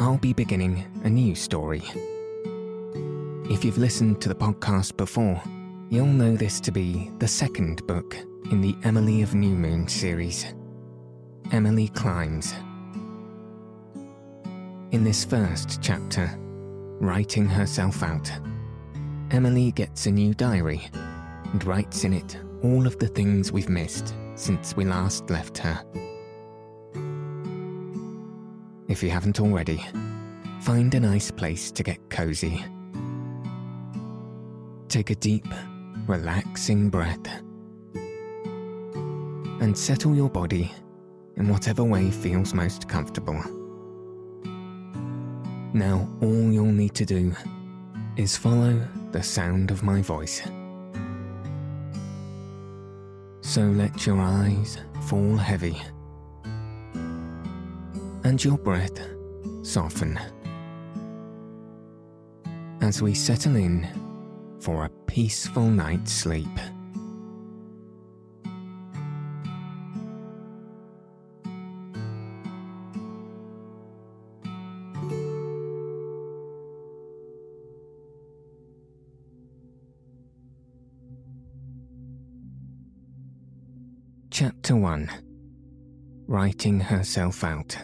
I'll be beginning a new story. If you've listened to the podcast before, you'll know this to be the second book in the Emily of New Moon series Emily Climbs. In this first chapter, Writing Herself Out, Emily gets a new diary and writes in it all of the things we've missed since we last left her. If you haven't already, find a nice place to get cozy. Take a deep, relaxing breath and settle your body in whatever way feels most comfortable. Now, all you'll need to do is follow the sound of my voice. So let your eyes fall heavy and your breath soften. As we settle in for a peaceful night's sleep. Chapter 1 Writing Herself Out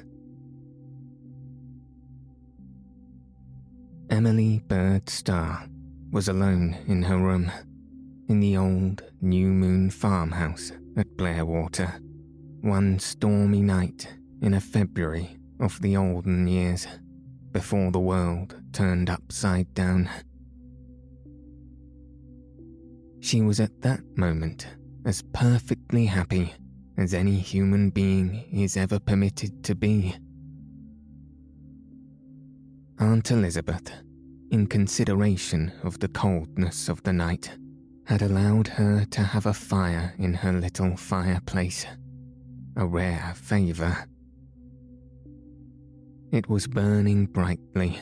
Emily Byrd Starr was alone in her room in the old New Moon farmhouse at Blairwater one stormy night in a February of the olden years before the world turned upside down. She was at that moment as perfectly happy as any human being is ever permitted to be. Aunt Elizabeth, in consideration of the coldness of the night, had allowed her to have a fire in her little fireplace, a rare favour. It was burning brightly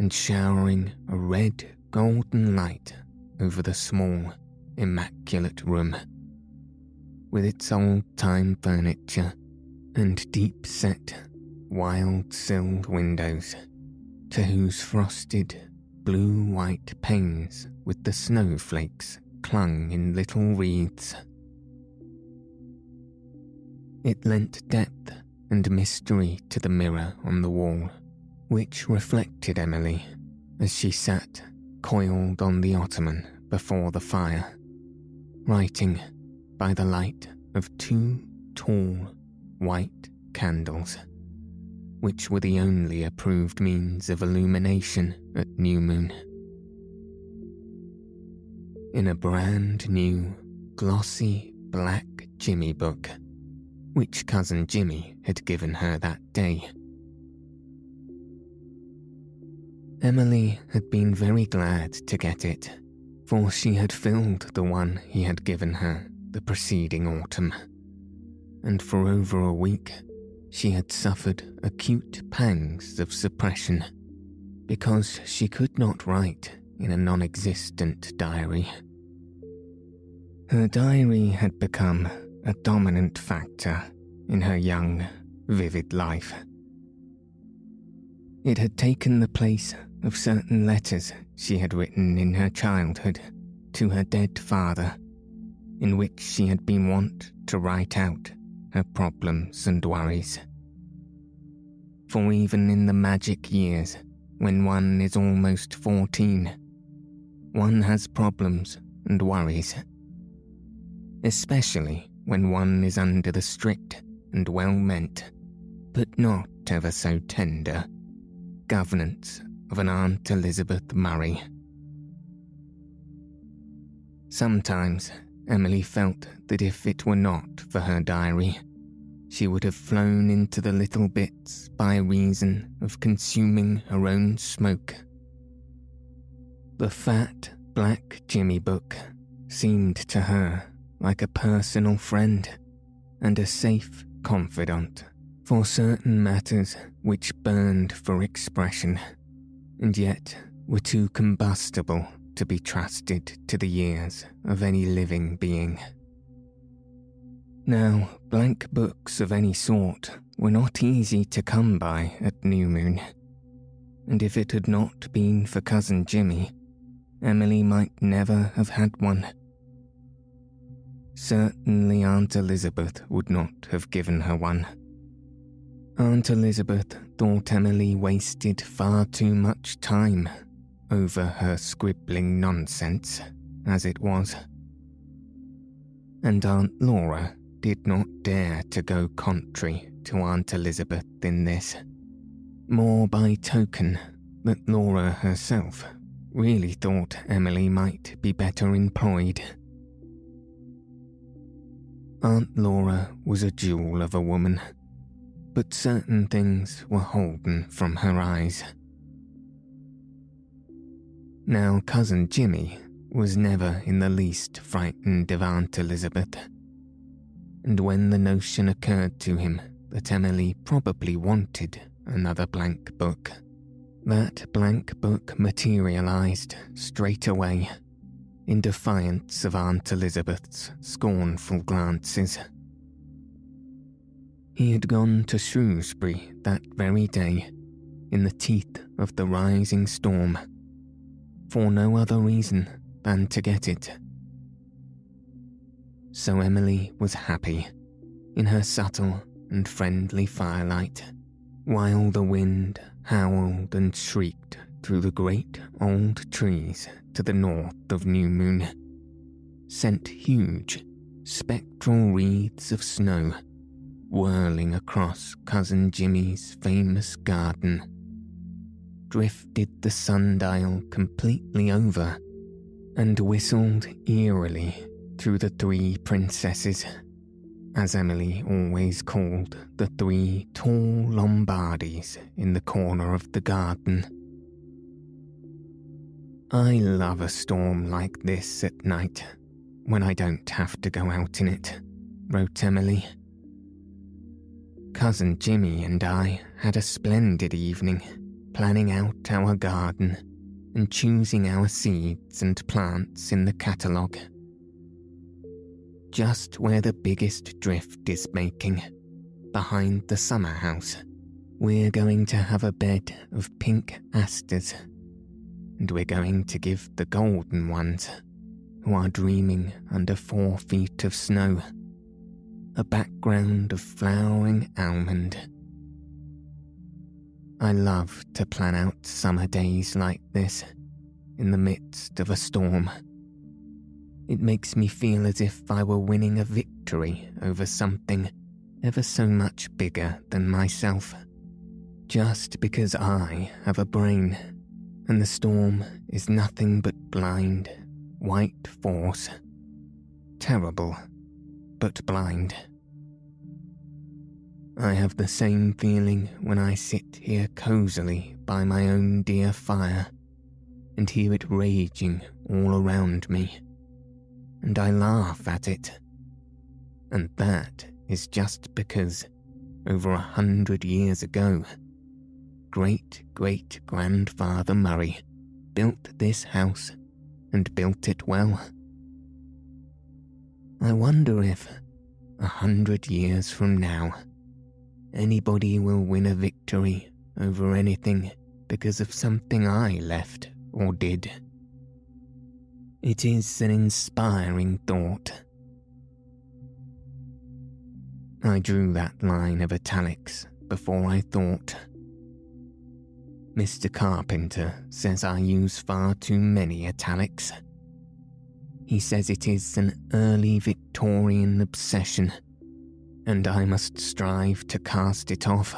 and showering a red golden light over the small, immaculate room with its old time furniture and deep set, wild silled windows, to whose frosted, blue white panes with the snowflakes clung in little wreaths. It lent depth and mystery to the mirror on the wall, which reflected Emily as she sat coiled on the ottoman before the fire, writing by the light of two tall, white candles, which were the only approved means of illumination at New Moon. In a brand new, glossy black Jimmy book, which Cousin Jimmy had given her that day. Emily had been very glad to get it, for she had filled the one he had given her the preceding autumn, and for over a week she had suffered acute pangs of suppression because she could not write in a non existent diary. Her diary had become a dominant factor in her young, vivid life. It had taken the place of certain letters she had written in her childhood to her dead father in which she had been wont to write out her problems and worries. For even in the magic years, when one is almost 14, one has problems and worries. Especially when one is under the strict and well meant, but not ever so tender, governance of an Aunt Elizabeth Murray. Sometimes Emily felt that if it were not for her diary, she would have flown into the little bits by reason of consuming her own smoke. The fat, black Jimmy book seemed to her like a personal friend and a safe confidant for certain matters which burned for expression, and yet were too combustible to be trusted to the ears of any living being. Now, blank books of any sort were not easy to come by at New Moon, and if it had not been for Cousin Jimmy, Emily might never have had one. Certainly Aunt Elizabeth would not have given her one. Aunt Elizabeth thought Emily wasted far too much time over her scribbling nonsense, as it was. And Aunt Laura did not dare to go contrary to Aunt Elizabeth in this, more by token that Laura herself really thought Emily might be better employed. Aunt Laura was a jewel of a woman but certain things were holden from her eyes. Now, Cousin Jimmy was never in the least frightened of Aunt Elizabeth, and when the notion occurred to him that Emily probably wanted another blank book, that blank book materialized straight away in defiance of Aunt Elizabeth's scornful glances. He had gone to Shrewsbury that very day, in the teeth of the rising storm, for no other reason than to get it. So Emily was happy in her subtle and friendly firelight, while the wind howled and shrieked through the great old trees to the north of New Moon, sent huge, spectral wreaths of snow whirling across Cousin Jimmy's famous garden, drifted the sundial completely over, and whistled eerily through the three princesses, as Emily always called the three tall Lombardies in the corner of the garden. I love a storm like this at night, when I don't have to go out in it, wrote Emily Cousin Jimmy and I had a splendid evening, planning out our garden and choosing our seeds and plants in the catalogue. Just where the biggest drift is making, behind the summer house, we're going to have a bed of pink asters, and we're going to give the golden ones, who are dreaming under four feet of snow, a background of flowering almond. I love to plan out summer days like this, in the midst of a storm. It makes me feel as if I were winning a victory over something ever so much bigger than myself. Just because I have a brain, and the storm is nothing but blind, white force. Terrible but blind. I have the same feeling when I sit here cosily by my own dear fire and hear it raging all around me, and I laugh at it. And that is just because, over a hundred years ago, great great grandfather Murray built this house and built it well. I wonder if, a hundred years from now, anybody will win a victory over anything because of something I left or did. It is an inspiring thought. I drew that line of italics before I thought. Mr. Carpenter says I use far too many italics. He says it is an early Victorian obsession, and I must strive to cast it off.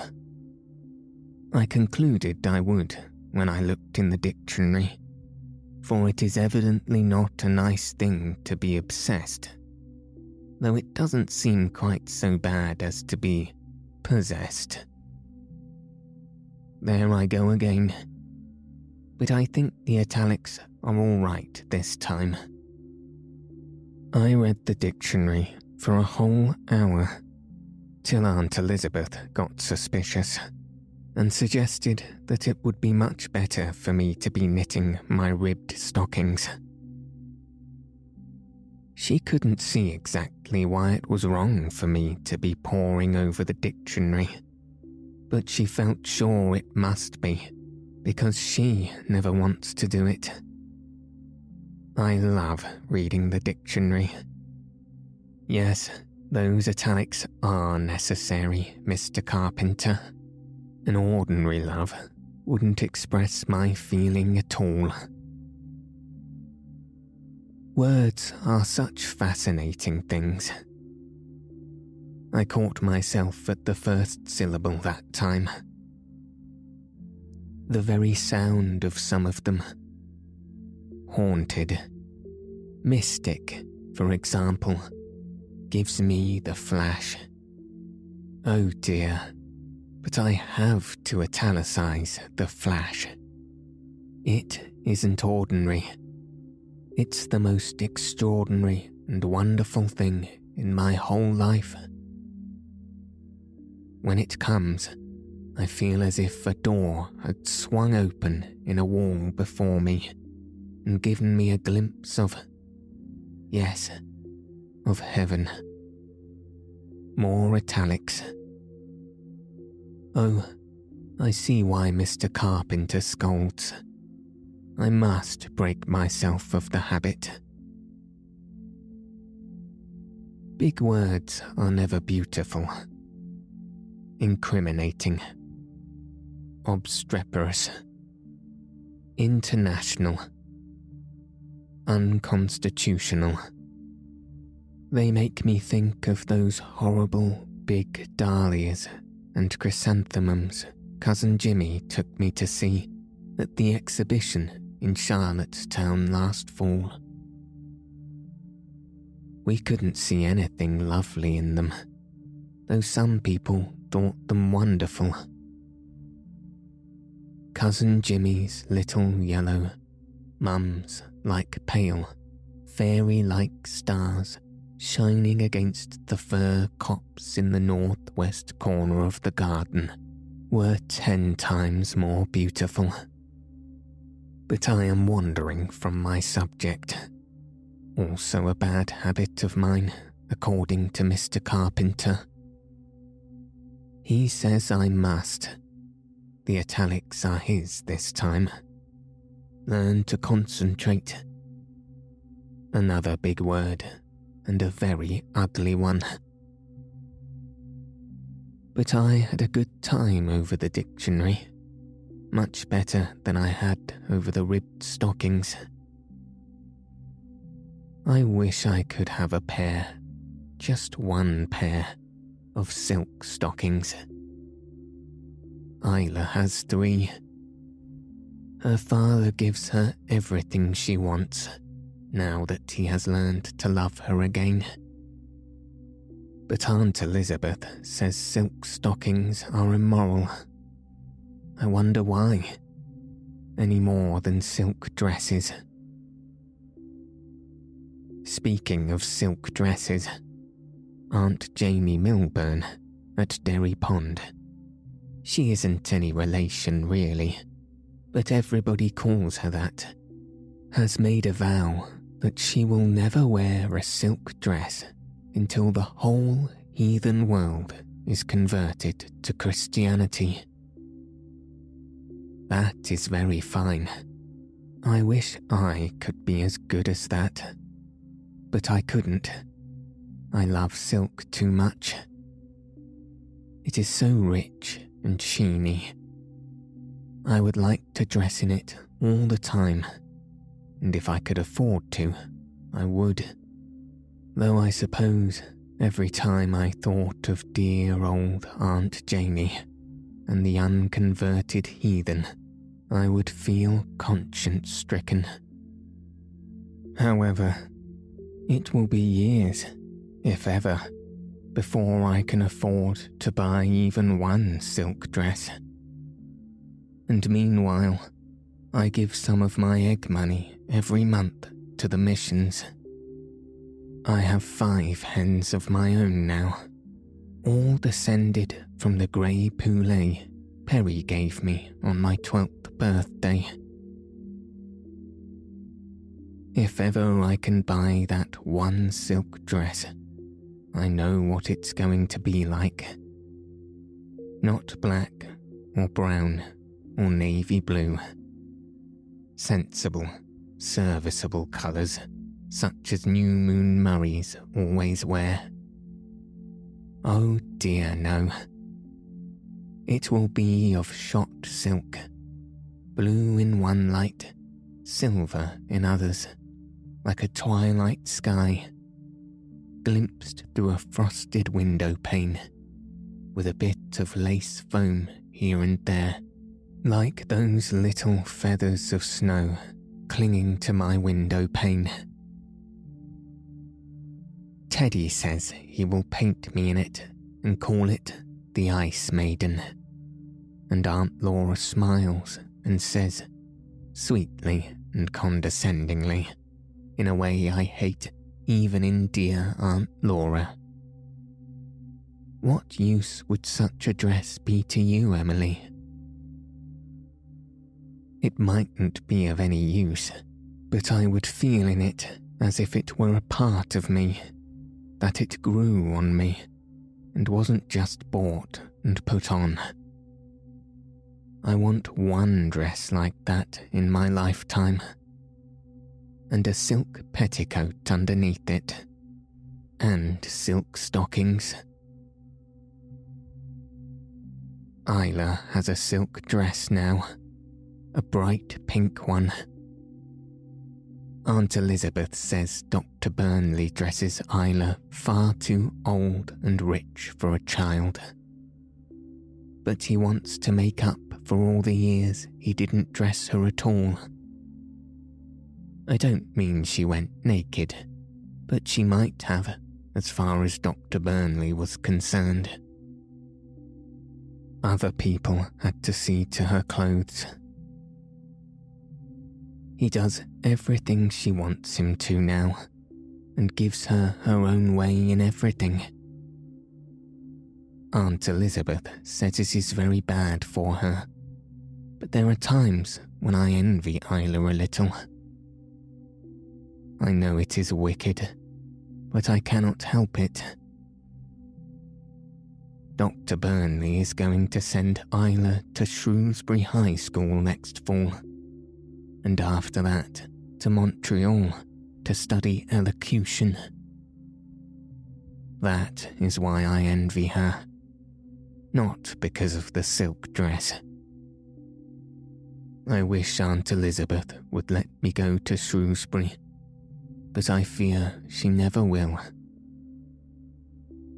I concluded I would when I looked in the dictionary, for it is evidently not a nice thing to be obsessed. though it doesn't seem quite so bad as to be possessed. There I go again. But I think the italics are all right this time. I read the dictionary for a whole hour till Aunt Elizabeth got suspicious and suggested that it would be much better for me to be knitting my ribbed stockings. She couldn't see exactly why it was wrong for me to be poring over the dictionary, but she felt sure it must be, because she never wants to do it. I love reading the dictionary. Yes, those italics are necessary, Mr. Carpenter. An ordinary love wouldn't express my feeling at all. Words are such fascinating things. I caught myself at the first syllable that time. The very sound of some of them. Haunted. Mystic, for example, gives me the flash. Oh dear, but I have to italicize the flash. It isn't ordinary. It's the most extraordinary and wonderful thing in my whole life. When it comes, I feel as if a door had swung open in a wall before me and given me a glimpse of, yes, of heaven. More italics. Oh, I see why Mr. Carpenter scolds. I must break myself of the habit. Big words are never beautiful, incriminating, obstreperous, international, unconstitutional. They make me think of those horrible big dahlias and chrysanthemums Cousin Jimmy took me to see at the exhibition in Charlottetown last fall. We couldn't see anything lovely in them, though some people thought them wonderful. Cousin Jimmy's little yellow, Mum's like pale, fairy like stars shining against the fir copse in the northwest corner of the garden were ten times more beautiful but I am wandering from my subject. Also, a bad habit of mine, according to Mr. Carpenter. He says I must. The italics are his this time. Learn to concentrate. Another big word, and a very ugly one. But I had a good time over the dictionary much better than I had over the ribbed stockings. I wish I could have a pair, just one pair, of silk stockings. Ilse has three. Her father gives her everything she wants, now that he has learned to love her again. But Aunt Elizabeth says silk stockings are immoral I wonder why. Any more than silk dresses. Speaking of silk dresses, Aunt Janey Milburn at Derry Pond. She isn't any relation, really, but everybody calls her that. Has made a vow that she will never wear a silk dress until the whole heathen world is converted to Christianity. That is very fine. I wish I could be as good as that. But I couldn't. I love silk too much. It is so rich and sheeny. I would like to dress in it all the time, and if I could afford to, I would. Though I suppose every time I thought of dear old Aunt Janey, and the unconverted heathen, I would feel conscience stricken. However, it will be years, if ever, before I can afford to buy even one silk dress. And meanwhile, I give some of my egg money every month to the missions. I have five hens of my own now, all descended from the grey poulet Perry gave me on my 12th birthday. If ever I can buy that one silk dress, I know what it's going to be like. Not black or brown or navy blue. Sensible, serviceable colours, such as New Moon Murrays always wear. Oh dear, no. It will be of shot silk, blue in one light, silver in others, like a twilight sky, glimpsed through a frosted window pane, with a bit of lace foam here and there, like those little feathers of snow clinging to my window pane. Teddy says he will paint me in it and call it the Ice Maiden. And Aunt Laura smiles and says, sweetly and condescendingly, in a way I hate even in dear Aunt Laura. What use would such a dress be to you, Emily? It mightn't be of any use, but I would feel in it as if it were a part of me, that it grew on me and wasn't just bought and put on. I want one dress like that in my lifetime, and a silk petticoat underneath it, and silk stockings. Ilse has a silk dress now, a bright pink one Aunt Elizabeth says Dr. Burnley dresses Ilse far too old and rich for a child. But he wants to make up for all the years he didn't dress her at all. I don't mean she went naked, but she might have, as far as Dr. Burnley was concerned. Other people had to see to her clothes he does everything she wants him to now, and gives her her own way in everything. Aunt Elizabeth says it is very bad for her, but there are times when I envy Ilse a little. I know it is wicked, but I cannot help it. Dr. Burnley is going to send Ilse to Shrewsbury High School next fall and after that to Montreal to study elocution. That is why I envy her, not because of the silk dress. I wish Aunt Elizabeth would let me go to Shrewsbury, but I fear she never will.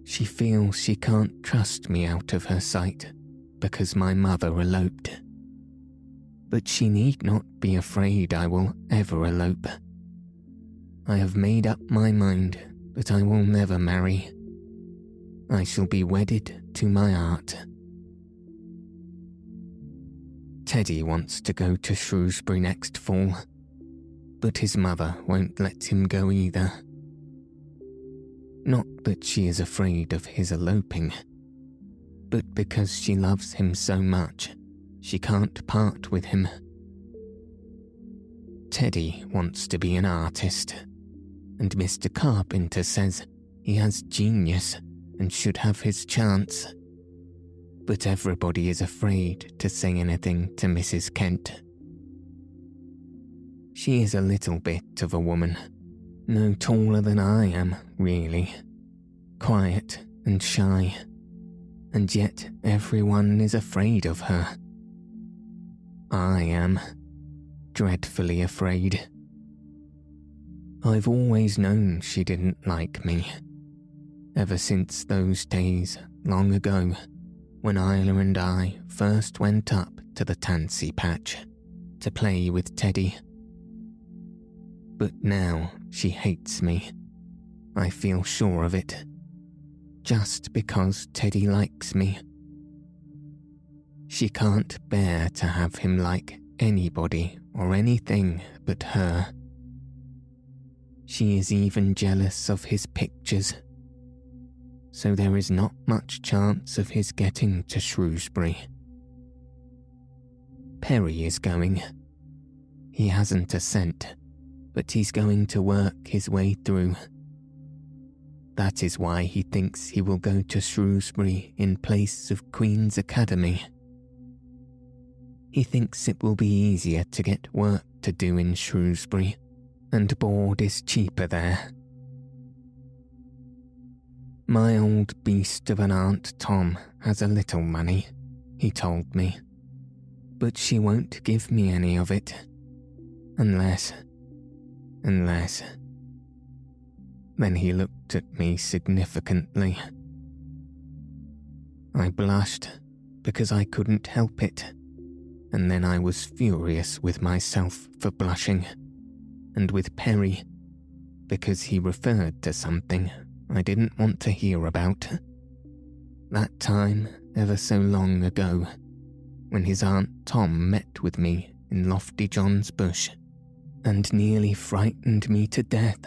She feels she can't trust me out of her sight because my mother eloped but she need not be afraid I will ever elope. I have made up my mind that I will never marry. I shall be wedded to my art. Teddy wants to go to Shrewsbury next fall, but his mother won't let him go either. Not that she is afraid of his eloping, but because she loves him so much she can't part with him. Teddy wants to be an artist, and Mr. Carpenter says he has genius and should have his chance. But everybody is afraid to say anything to Mrs. Kent. She is a little bit of a woman, no taller than I am, really, quiet and shy, and yet everyone is afraid of her. I am dreadfully afraid. I've always known she didn't like me. Ever since those days long ago when Ilse and I first went up to the tansy patch to play with Teddy. But now she hates me. I feel sure of it. Just because Teddy likes me. She can't bear to have him like anybody or anything but her. She is even jealous of his pictures. So there is not much chance of his getting to Shrewsbury. Perry is going. He hasn't a cent, but he's going to work his way through. That is why he thinks he will go to Shrewsbury in place of Queen's Academy. He thinks it will be easier to get work to do in Shrewsbury, and board is cheaper there. My old beast of an Aunt Tom has a little money, he told me, but she won't give me any of it. Unless. unless. Then he looked at me significantly. I blushed because I couldn't help it, and then I was furious with myself for blushing, and with Perry because he referred to something I didn't want to hear about. That time, ever so long ago, when his Aunt Tom met with me in Lofty John's bush and nearly frightened me to death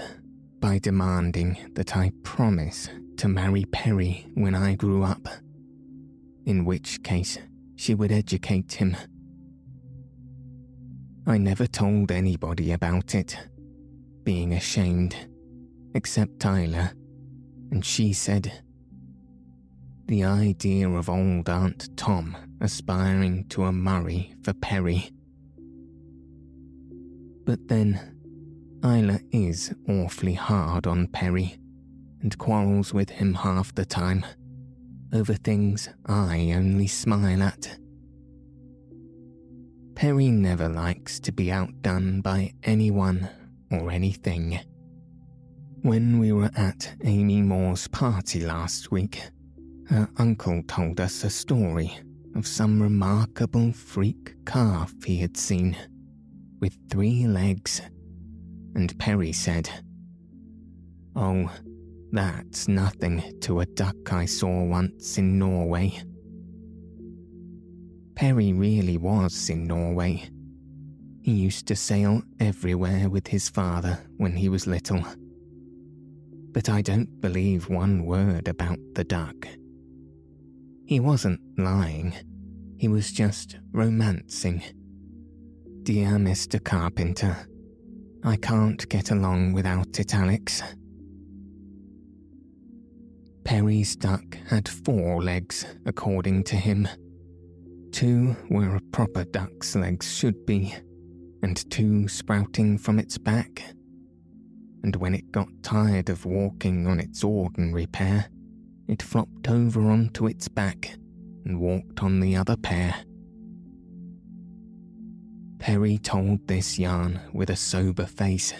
by demanding that I promise to marry Perry when I grew up, in which case she would educate him. I never told anybody about it, being ashamed, except Tyler, and she said, The idea of old Aunt Tom aspiring to a Murray for Perry. But then Ilse is awfully hard on Perry and quarrels with him half the time over things I only smile at. Perry never likes to be outdone by anyone or anything. When we were at Amy Moore's party last week, her uncle told us a story of some remarkable freak calf he had seen, with three legs and Perry said, Oh, that's nothing to a duck I saw once in Norway. Perry really was in Norway. He used to sail everywhere with his father when he was little. But I don't believe one word about the duck. He wasn't lying, he was just romancing. Dear Mr. Carpenter, I can't get along without italics. Perry's duck had four legs, according to him. Two where a proper duck's legs should be, and two sprouting from its back. And when it got tired of walking on its ordinary pair, it flopped over onto its back and walked on the other pair. Perry told this yarn with a sober face,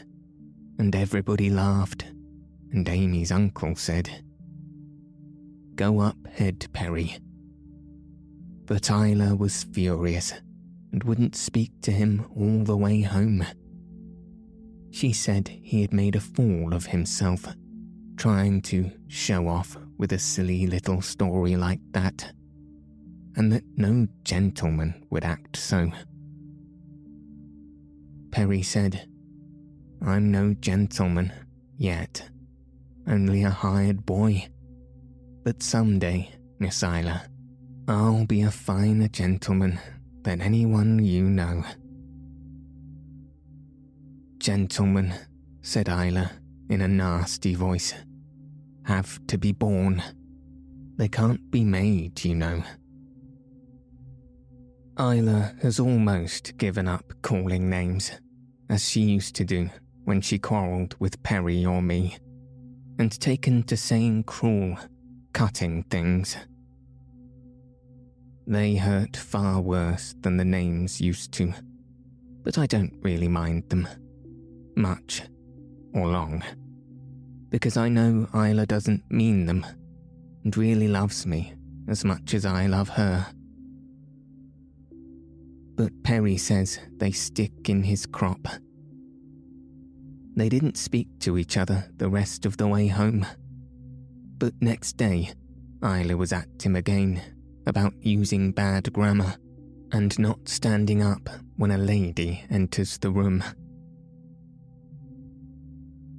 and everybody laughed, and Amy's uncle said, Go up head, Perry. But Ilse was furious and wouldn't speak to him all the way home. She said he had made a fool of himself, trying to show off with a silly little story like that, and that no gentleman would act so. Perry said, I'm no gentleman yet, only a hired boy. But some day, Miss Ilse, I'll be a finer gentleman than anyone you know. Gentlemen, said Ilse in a nasty voice, have to be born. They can't be made, you know. Ilse has almost given up calling names, as she used to do when she quarrelled with Perry or me, and taken to saying cruel, cutting things. They hurt far worse than the names used to, but I don't really mind them. Much. Or long. Because I know Ilse doesn't mean them, and really loves me as much as I love her but Perry says they stick in his crop. They didn't speak to each other the rest of the way home. But next day, Ilse was at him again about using bad grammar and not standing up when a lady enters the room.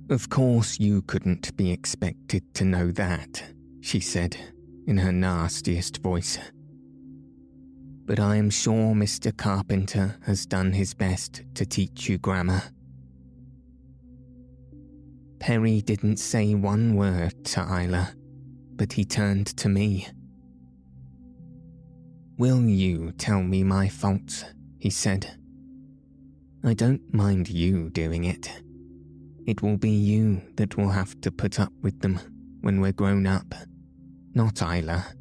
Of course, you couldn't be expected to know that, she said in her nastiest voice. But I am sure Mr. Carpenter has done his best to teach you grammar. Perry didn't say one word to Ilse, but he turned to me. Will you tell me my faults? he said. I don't mind you doing it. It will be you that will have to put up with them when we're grown up, not Ilse.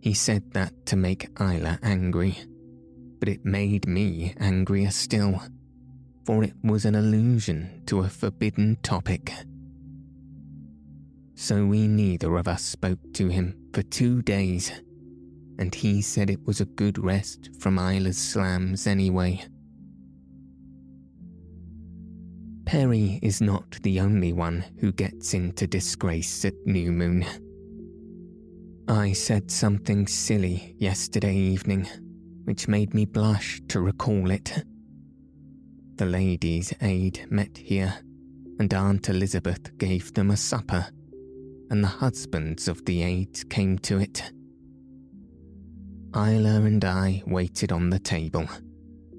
He said that to make Ilse angry, but it made me angrier still, for it was an allusion to a forbidden topic. So we neither of us spoke to him for two days, and he said it was a good rest from Ilse's slams anyway. Perry is not the only one who gets into disgrace at New Moon. I said something silly yesterday evening, which made me blush to recall it. The ladies' aid met here, and Aunt Elizabeth gave them a supper, and the husbands of the aides came to it. Ilse and I waited on the table,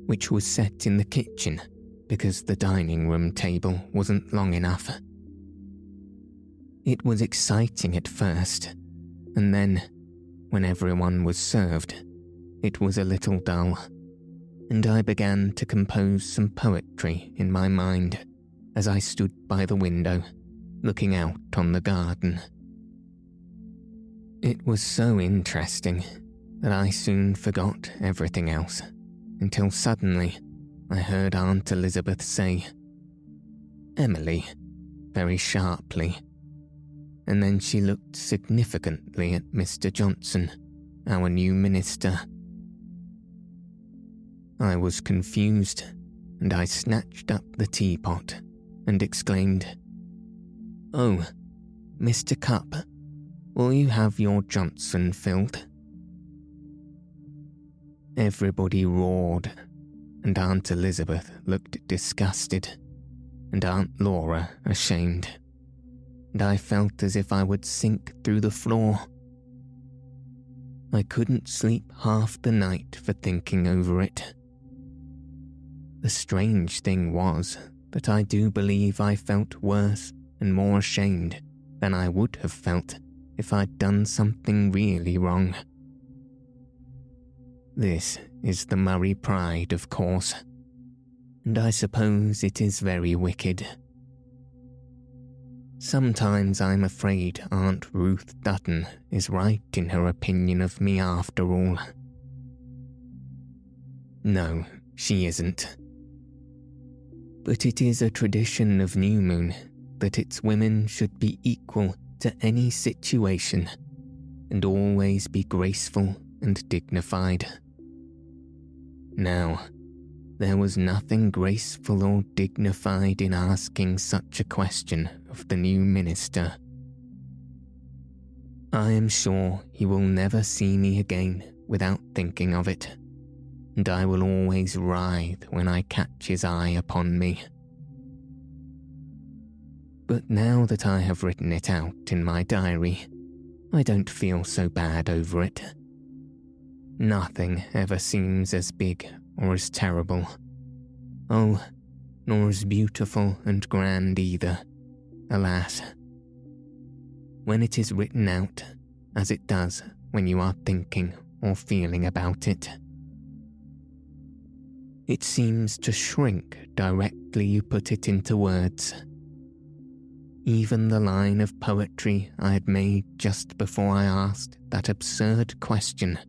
which was set in the kitchen because the dining room table wasn't long enough. It was exciting at first, and then, when everyone was served, it was a little dull, and I began to compose some poetry in my mind as I stood by the window, looking out on the garden. It was so interesting that I soon forgot everything else until suddenly I heard Aunt Elizabeth say, Emily, very sharply. And then she looked significantly at Mr. Johnson, our new minister. I was confused, and I snatched up the teapot and exclaimed, Oh, Mr. Cupp, will you have your Johnson filled? Everybody roared and Aunt Elizabeth looked disgusted, and Aunt Laura ashamed, and I felt as if I would sink through the floor. I couldn't sleep half the night for thinking over it. The strange thing was that I do believe I felt worse and more ashamed than I would have felt if I'd done something really wrong. This is the Murray pride, of course, and I suppose it is very wicked. Sometimes I'm afraid Aunt Ruth Dutton is right in her opinion of me after all. No, she isn't. But it is a tradition of New Moon that its women should be equal to any situation and always be graceful and dignified. Now, there was nothing graceful or dignified in asking such a question of the new minister. I am sure he will never see me again without thinking of it, and I will always writhe when I catch his eye upon me. But now that I have written it out in my diary, I don't feel so bad over it. Nothing ever seems as big or as terrible. Oh, nor as beautiful and grand either, alas. When it is written out, as it does when you are thinking or feeling about it, it seems to shrink directly you put it into words. Even the line of poetry I had made just before I asked that absurd question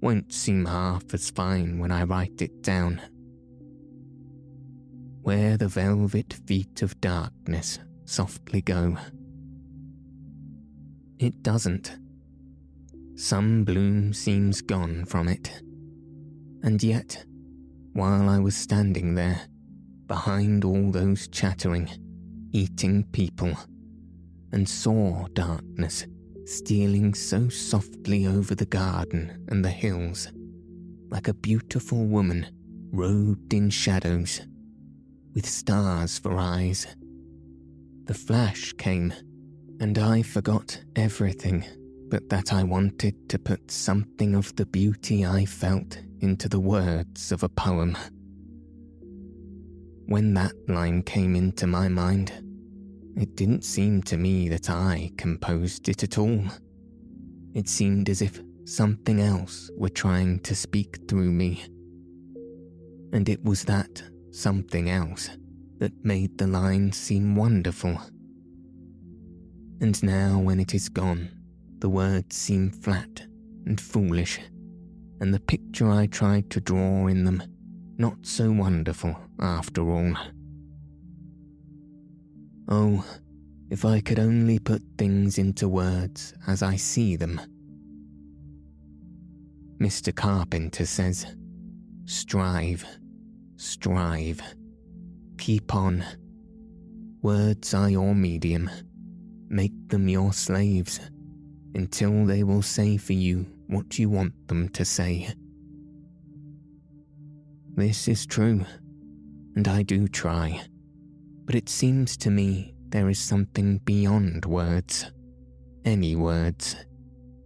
won't seem half as fine when I write it down. Where the velvet feet of darkness softly go. It doesn't. Some bloom seems gone from it. And yet, while I was standing there, behind all those chattering, eating people, and saw darkness stealing so softly over the garden and the hills, like a beautiful woman robed in shadows, with stars for eyes. The flash came, and I forgot everything but that I wanted to put something of the beauty I felt into the words of a poem. When that line came into my mind, it didn't seem to me that I composed it at all. It seemed as if something else were trying to speak through me. And it was that something else that made the line seem wonderful. And now, when it is gone, the words seem flat and foolish, and the picture I tried to draw in them not so wonderful after all. Oh, if I could only put things into words as I see them. Mr. Carpenter says, strive, strive, keep on. Words are your medium, make them your slaves until they will say for you what you want them to say. This is true, and I do try, but it seems to me there is something beyond words. Any words.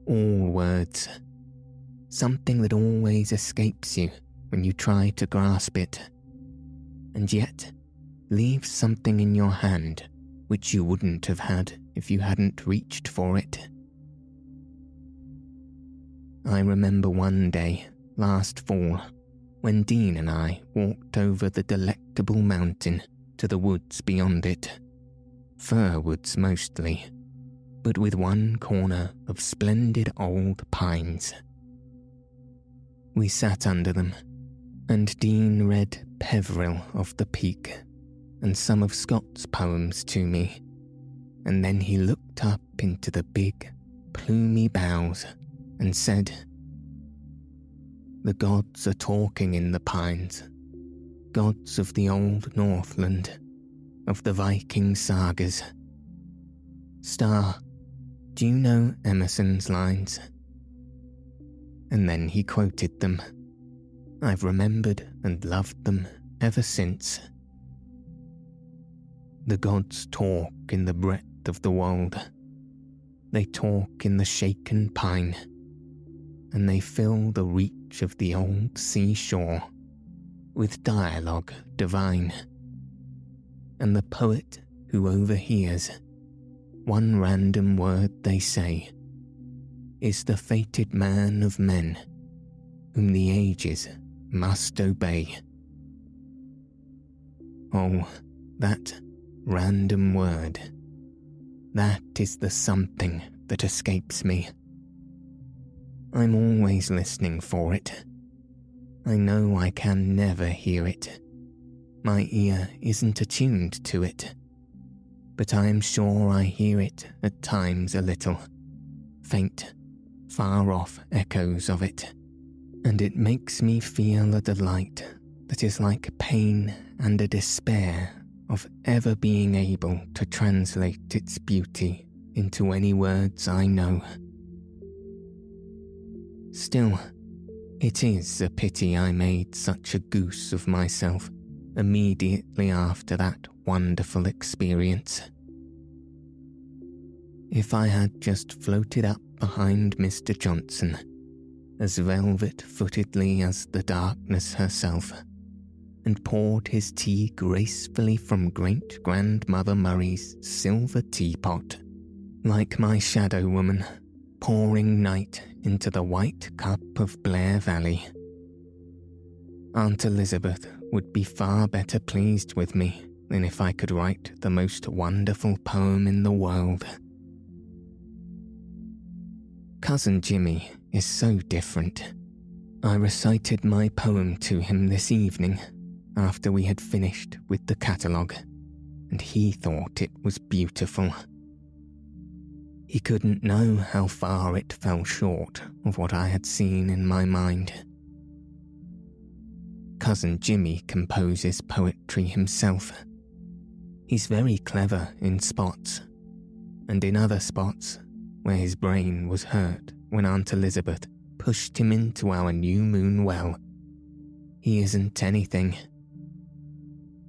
All words. Something that always escapes you when you try to grasp it, and yet leaves something in your hand which you wouldn't have had if you hadn't reached for it. I remember one day, last fall, when Dean and I walked over the delectable mountain to the woods beyond it. Fir woods mostly, but with one corner of splendid old pines. We sat under them, and Dean read Peveril of the Peak and some of Scott's poems to me, and then he looked up into the big, plumy boughs and said, The gods are talking in the pines, gods of the old Northland, of the Viking sagas. Star, do you know Emerson's lines? And then he quoted them. I've remembered and loved them ever since. The gods talk in the breadth of the world. They talk in the shaken pine and they fill the reach of the old seashore with dialogue divine. And the poet who overhears one random word they say is the fated man of men whom the ages must obey. Oh, that random word, that is the something that escapes me. I'm always listening for it. I know I can never hear it. My ear isn't attuned to it. But I am sure I hear it at times a little. Faint, far off echoes of it. And it makes me feel a delight that is like pain and a despair of ever being able to translate its beauty into any words I know. Still, it is a pity I made such a goose of myself immediately after that wonderful experience. If I had just floated up behind Mr. Johnson, as velvet footedly as the darkness herself, and poured his tea gracefully from great grandmother Murray's silver teapot, like my shadow woman pouring night into the white cup of Blair Valley. Aunt Elizabeth would be far better pleased with me than if I could write the most wonderful poem in the world. Cousin Jimmy is so different. I recited my poem to him this evening after we had finished with the catalogue, and he thought it was beautiful. He couldn't know how far it fell short of what I had seen in my mind. cousin Jimmy composes poetry himself. He's very clever in spots, and in other spots where his brain was hurt when Aunt Elizabeth pushed him into our new moon well, he isn't anything.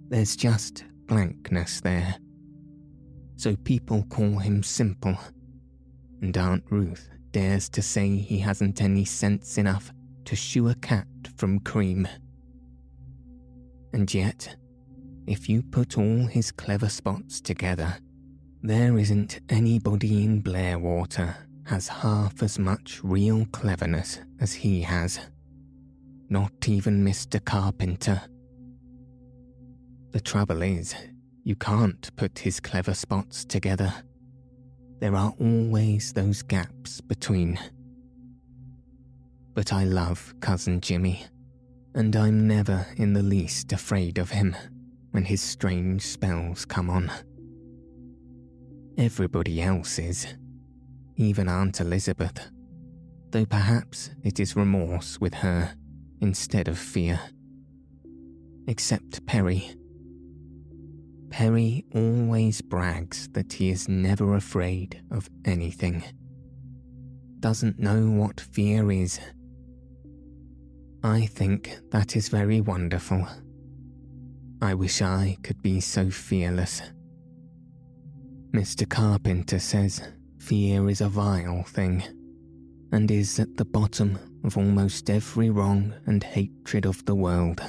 There's just blankness there. So people call him simple, and Aunt Ruth dares to say he hasn't any sense enough to shoo a cat from cream. And yet, if you put all his clever spots together, there isn't anybody in Blairwater has half as much real cleverness as he has. Not even Mr. Carpenter. The trouble is, you can't put his clever spots together. There are always those gaps between. But I love Cousin Jimmy, and I'm never in the least afraid of him when his strange spells come on. Everybody else is, even Aunt Elizabeth, though perhaps it is remorse with her instead of fear. Except Perry. Perry always brags that he is never afraid of anything. Doesn't know what fear is. I think that is very wonderful. I wish I could be so fearless. Mr. Carpenter says fear is a vile thing and is at the bottom of almost every wrong and hatred of the world.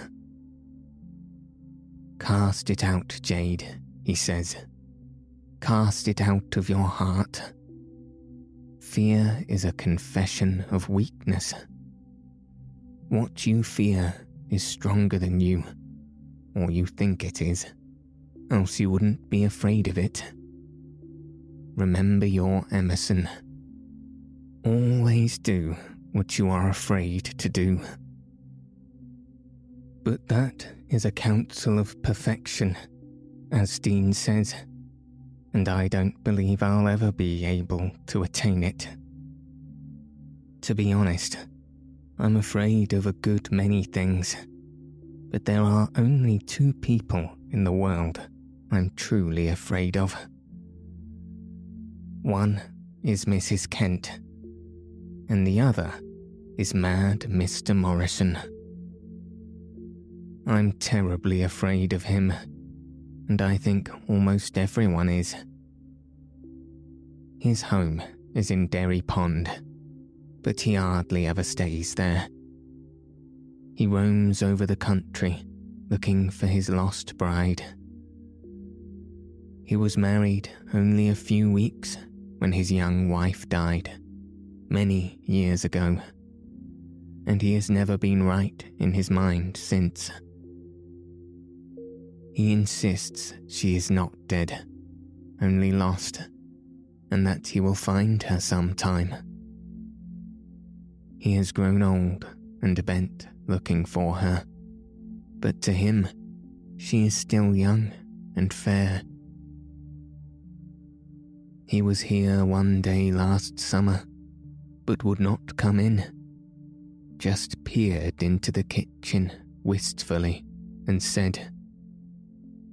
Cast it out, Jade, he says. Cast it out of your heart. Fear is a confession of weakness. What you fear is stronger than you or you think it is, else you wouldn't be afraid of it. Remember your Emerson. Always do what you are afraid to do. But that is a counsel of perfection, as Dean says, and I don't believe I'll ever be able to attain it. To be honest, I'm afraid of a good many things but there are only two people in the world I'm truly afraid of. One is Mrs. Kent, and the other is mad Mr. Morrison. I'm terribly afraid of him, and I think almost everyone is. His home is in Derry Pond, but he hardly ever stays there. He roams over the country looking for his lost bride. He was married only a few weeks when his young wife died, many years ago, and he has never been right in his mind since. He insists she is not dead, only lost, and that he will find her some time. He has grown old and bent looking for her. But to him, she is still young and fair. He was here one day last summer, but would not come in. Just peered into the kitchen wistfully and said,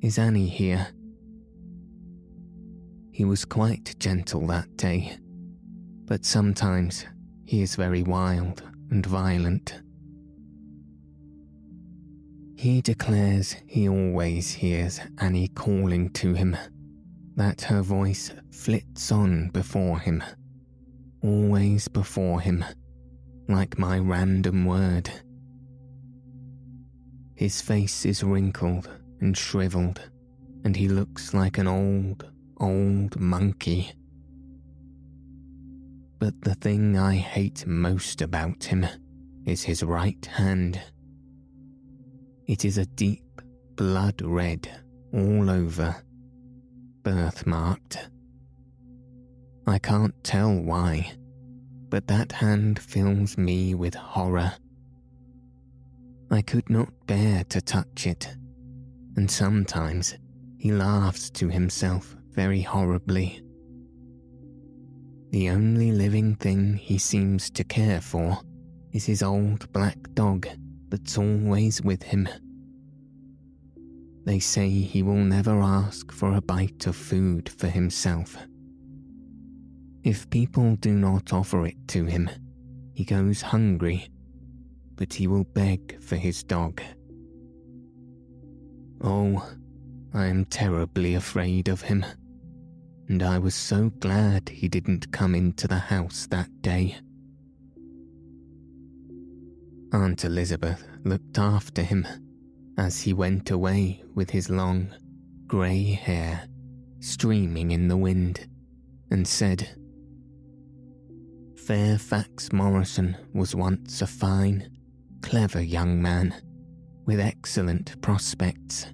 Is Annie here? He was quite gentle that day, but sometimes he is very wild and violent. He declares he always hears Annie calling to him, that her voice flits on before him, always before him, like my random word. His face is wrinkled and shriveled, and he looks like an old, old monkey. But the thing I hate most about him is his right hand it is a deep blood red all over, birthmarked. I can't tell why, but that hand fills me with horror. I could not bear to touch it, and sometimes he laughs to himself very horribly. The only living thing he seems to care for is his old black dog that's always with him. They say he will never ask for a bite of food for himself. If people do not offer it to him, he goes hungry, but he will beg for his dog. Oh, I am terribly afraid of him, and I was so glad he didn't come into the house that day. Aunt Elizabeth looked after him as he went away with his long, grey hair streaming in the wind and said, Fairfax Morrison was once a fine, clever young man with excellent prospects.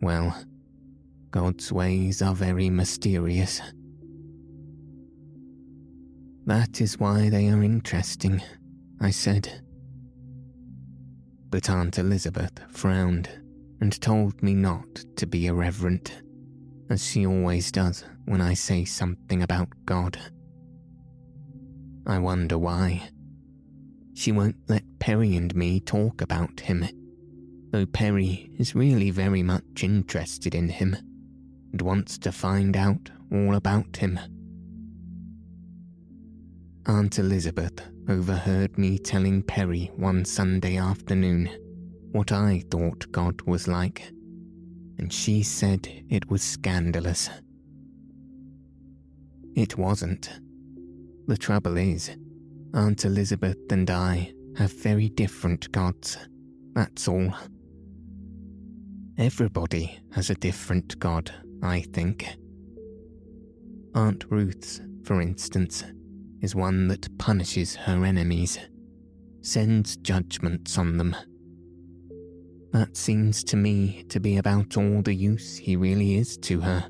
Well, God's ways are very mysterious. That is why they are interesting, I said. But Aunt Elizabeth frowned and told me not to be irreverent, as she always does when I say something about God. I wonder why. She won't let Perry and me talk about him, though Perry is really very much interested in him and wants to find out all about him. Aunt Elizabeth overheard me telling Perry one Sunday afternoon what I thought God was like, and she said it was scandalous. It wasn't. The trouble is, Aunt Elizabeth and I have very different gods, that's all. Everybody has a different god, I think. Aunt Ruth's, for instance, is one that punishes her enemies, sends judgments on them. That seems to me to be about all the use he really is to her.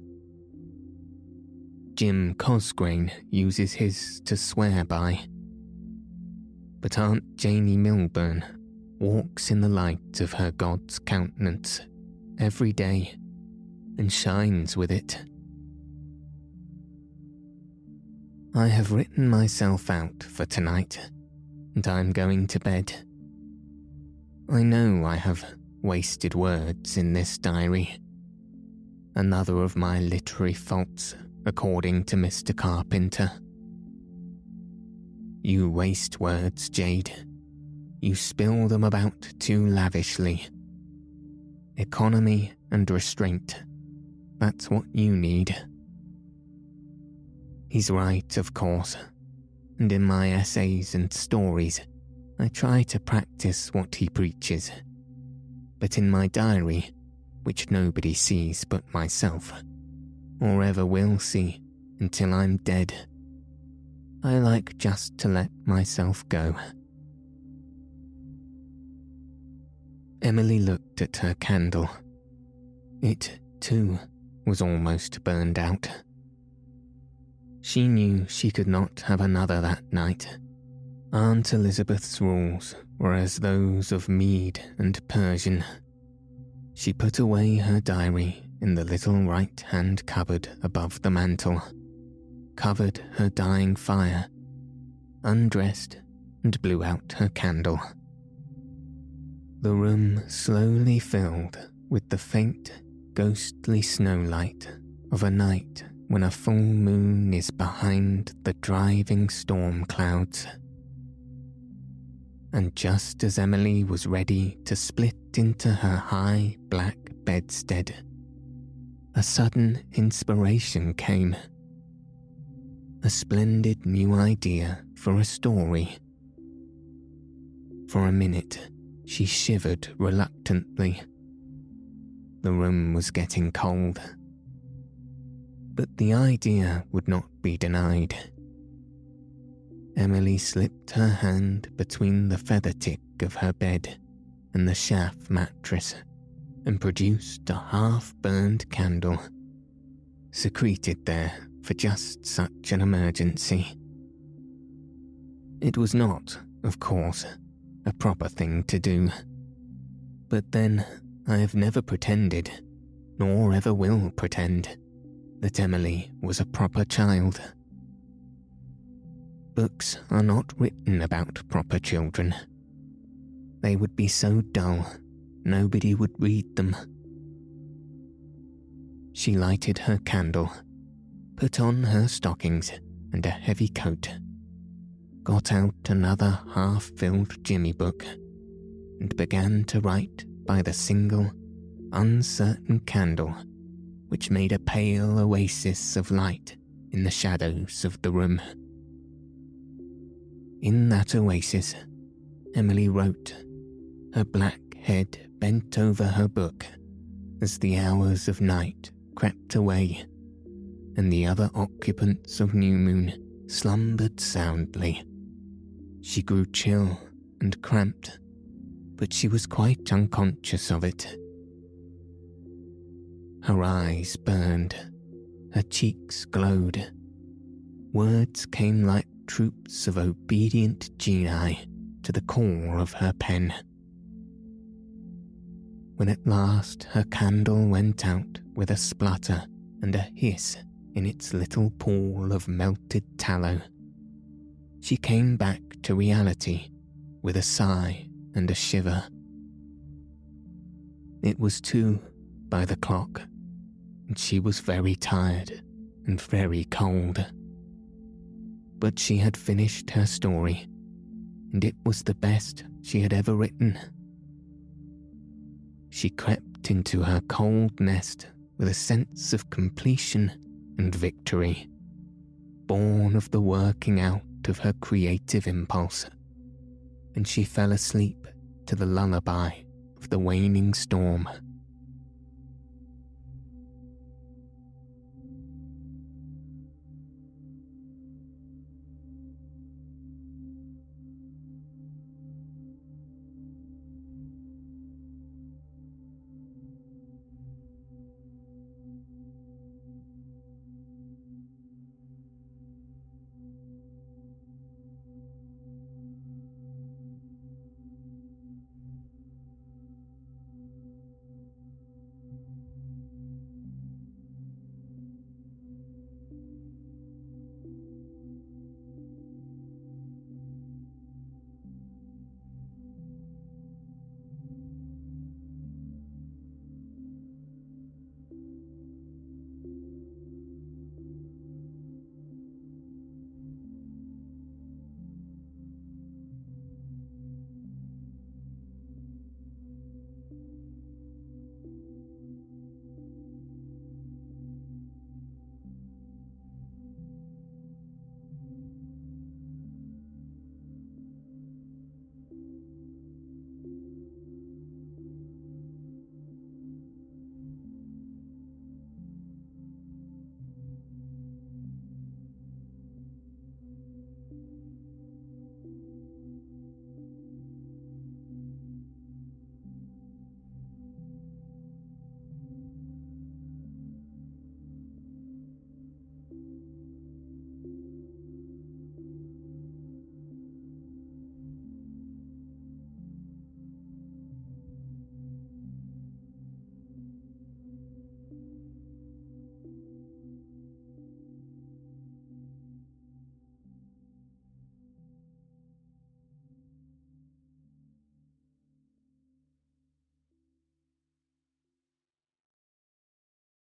Jim Cosgrain uses his to swear by. But Aunt Janey Milburn walks in the light of her God's countenance every day and shines with it. I have written myself out for tonight, and I am going to bed. I know I have wasted words in this diary. Another of my literary faults according to Mr. Carpenter. You waste words, Jade. You spill them about too lavishly. Economy and restraint. That's what you need. He's right, of course, and in my essays and stories, I try to practice what he preaches. But in my diary, which nobody sees but myself, or ever will see until I'm dead. I like just to let myself go. Emily looked at her candle. It, too, was almost burned out. She knew she could not have another that night. Aunt Elizabeth's rules were as those of Mede and Persian. She put away her diary in the little right hand cupboard above the mantel, covered her dying fire, undressed, and blew out her candle. The room slowly filled with the faint, ghostly snowlight of a night when a full moon is behind the driving storm clouds. And just as Emily was ready to split into her high black bedstead, a sudden inspiration came. A splendid new idea for a story. For a minute, she shivered reluctantly. The room was getting cold. But the idea would not be denied. Emily slipped her hand between the feather tick of her bed and the chaff mattress and produced a half burned candle, secreted there for just such an emergency. It was not, of course, a proper thing to do. But then, I have never pretended, nor ever will pretend, that Emily was a proper child. Books are not written about proper children. they would be so dull nobody would read them. She lighted her candle, put on her stockings and a heavy coat, got out another half filled Jimmy book, and began to write by the single, uncertain candle which made a pale oasis of light in the shadows of the room. In that oasis, Emily wrote, her black head bent over her book as the hours of night crept away and the other occupants of New Moon slumbered soundly. She grew chill and cramped, but she was quite unconscious of it. Her eyes burned, her cheeks glowed. Words came like troops of obedient genii to the call of her pen. When at last her candle went out with a splutter and a hiss in its little pool of melted tallow, she came back to reality with a sigh and a shiver. It was two by the clock, and she was very tired and very cold. But she had finished her story, and it was the best she had ever written. She crept into her cold nest with a sense of completion and victory, born of the working out of her creative impulse, and she fell asleep to the lullaby of the waning storm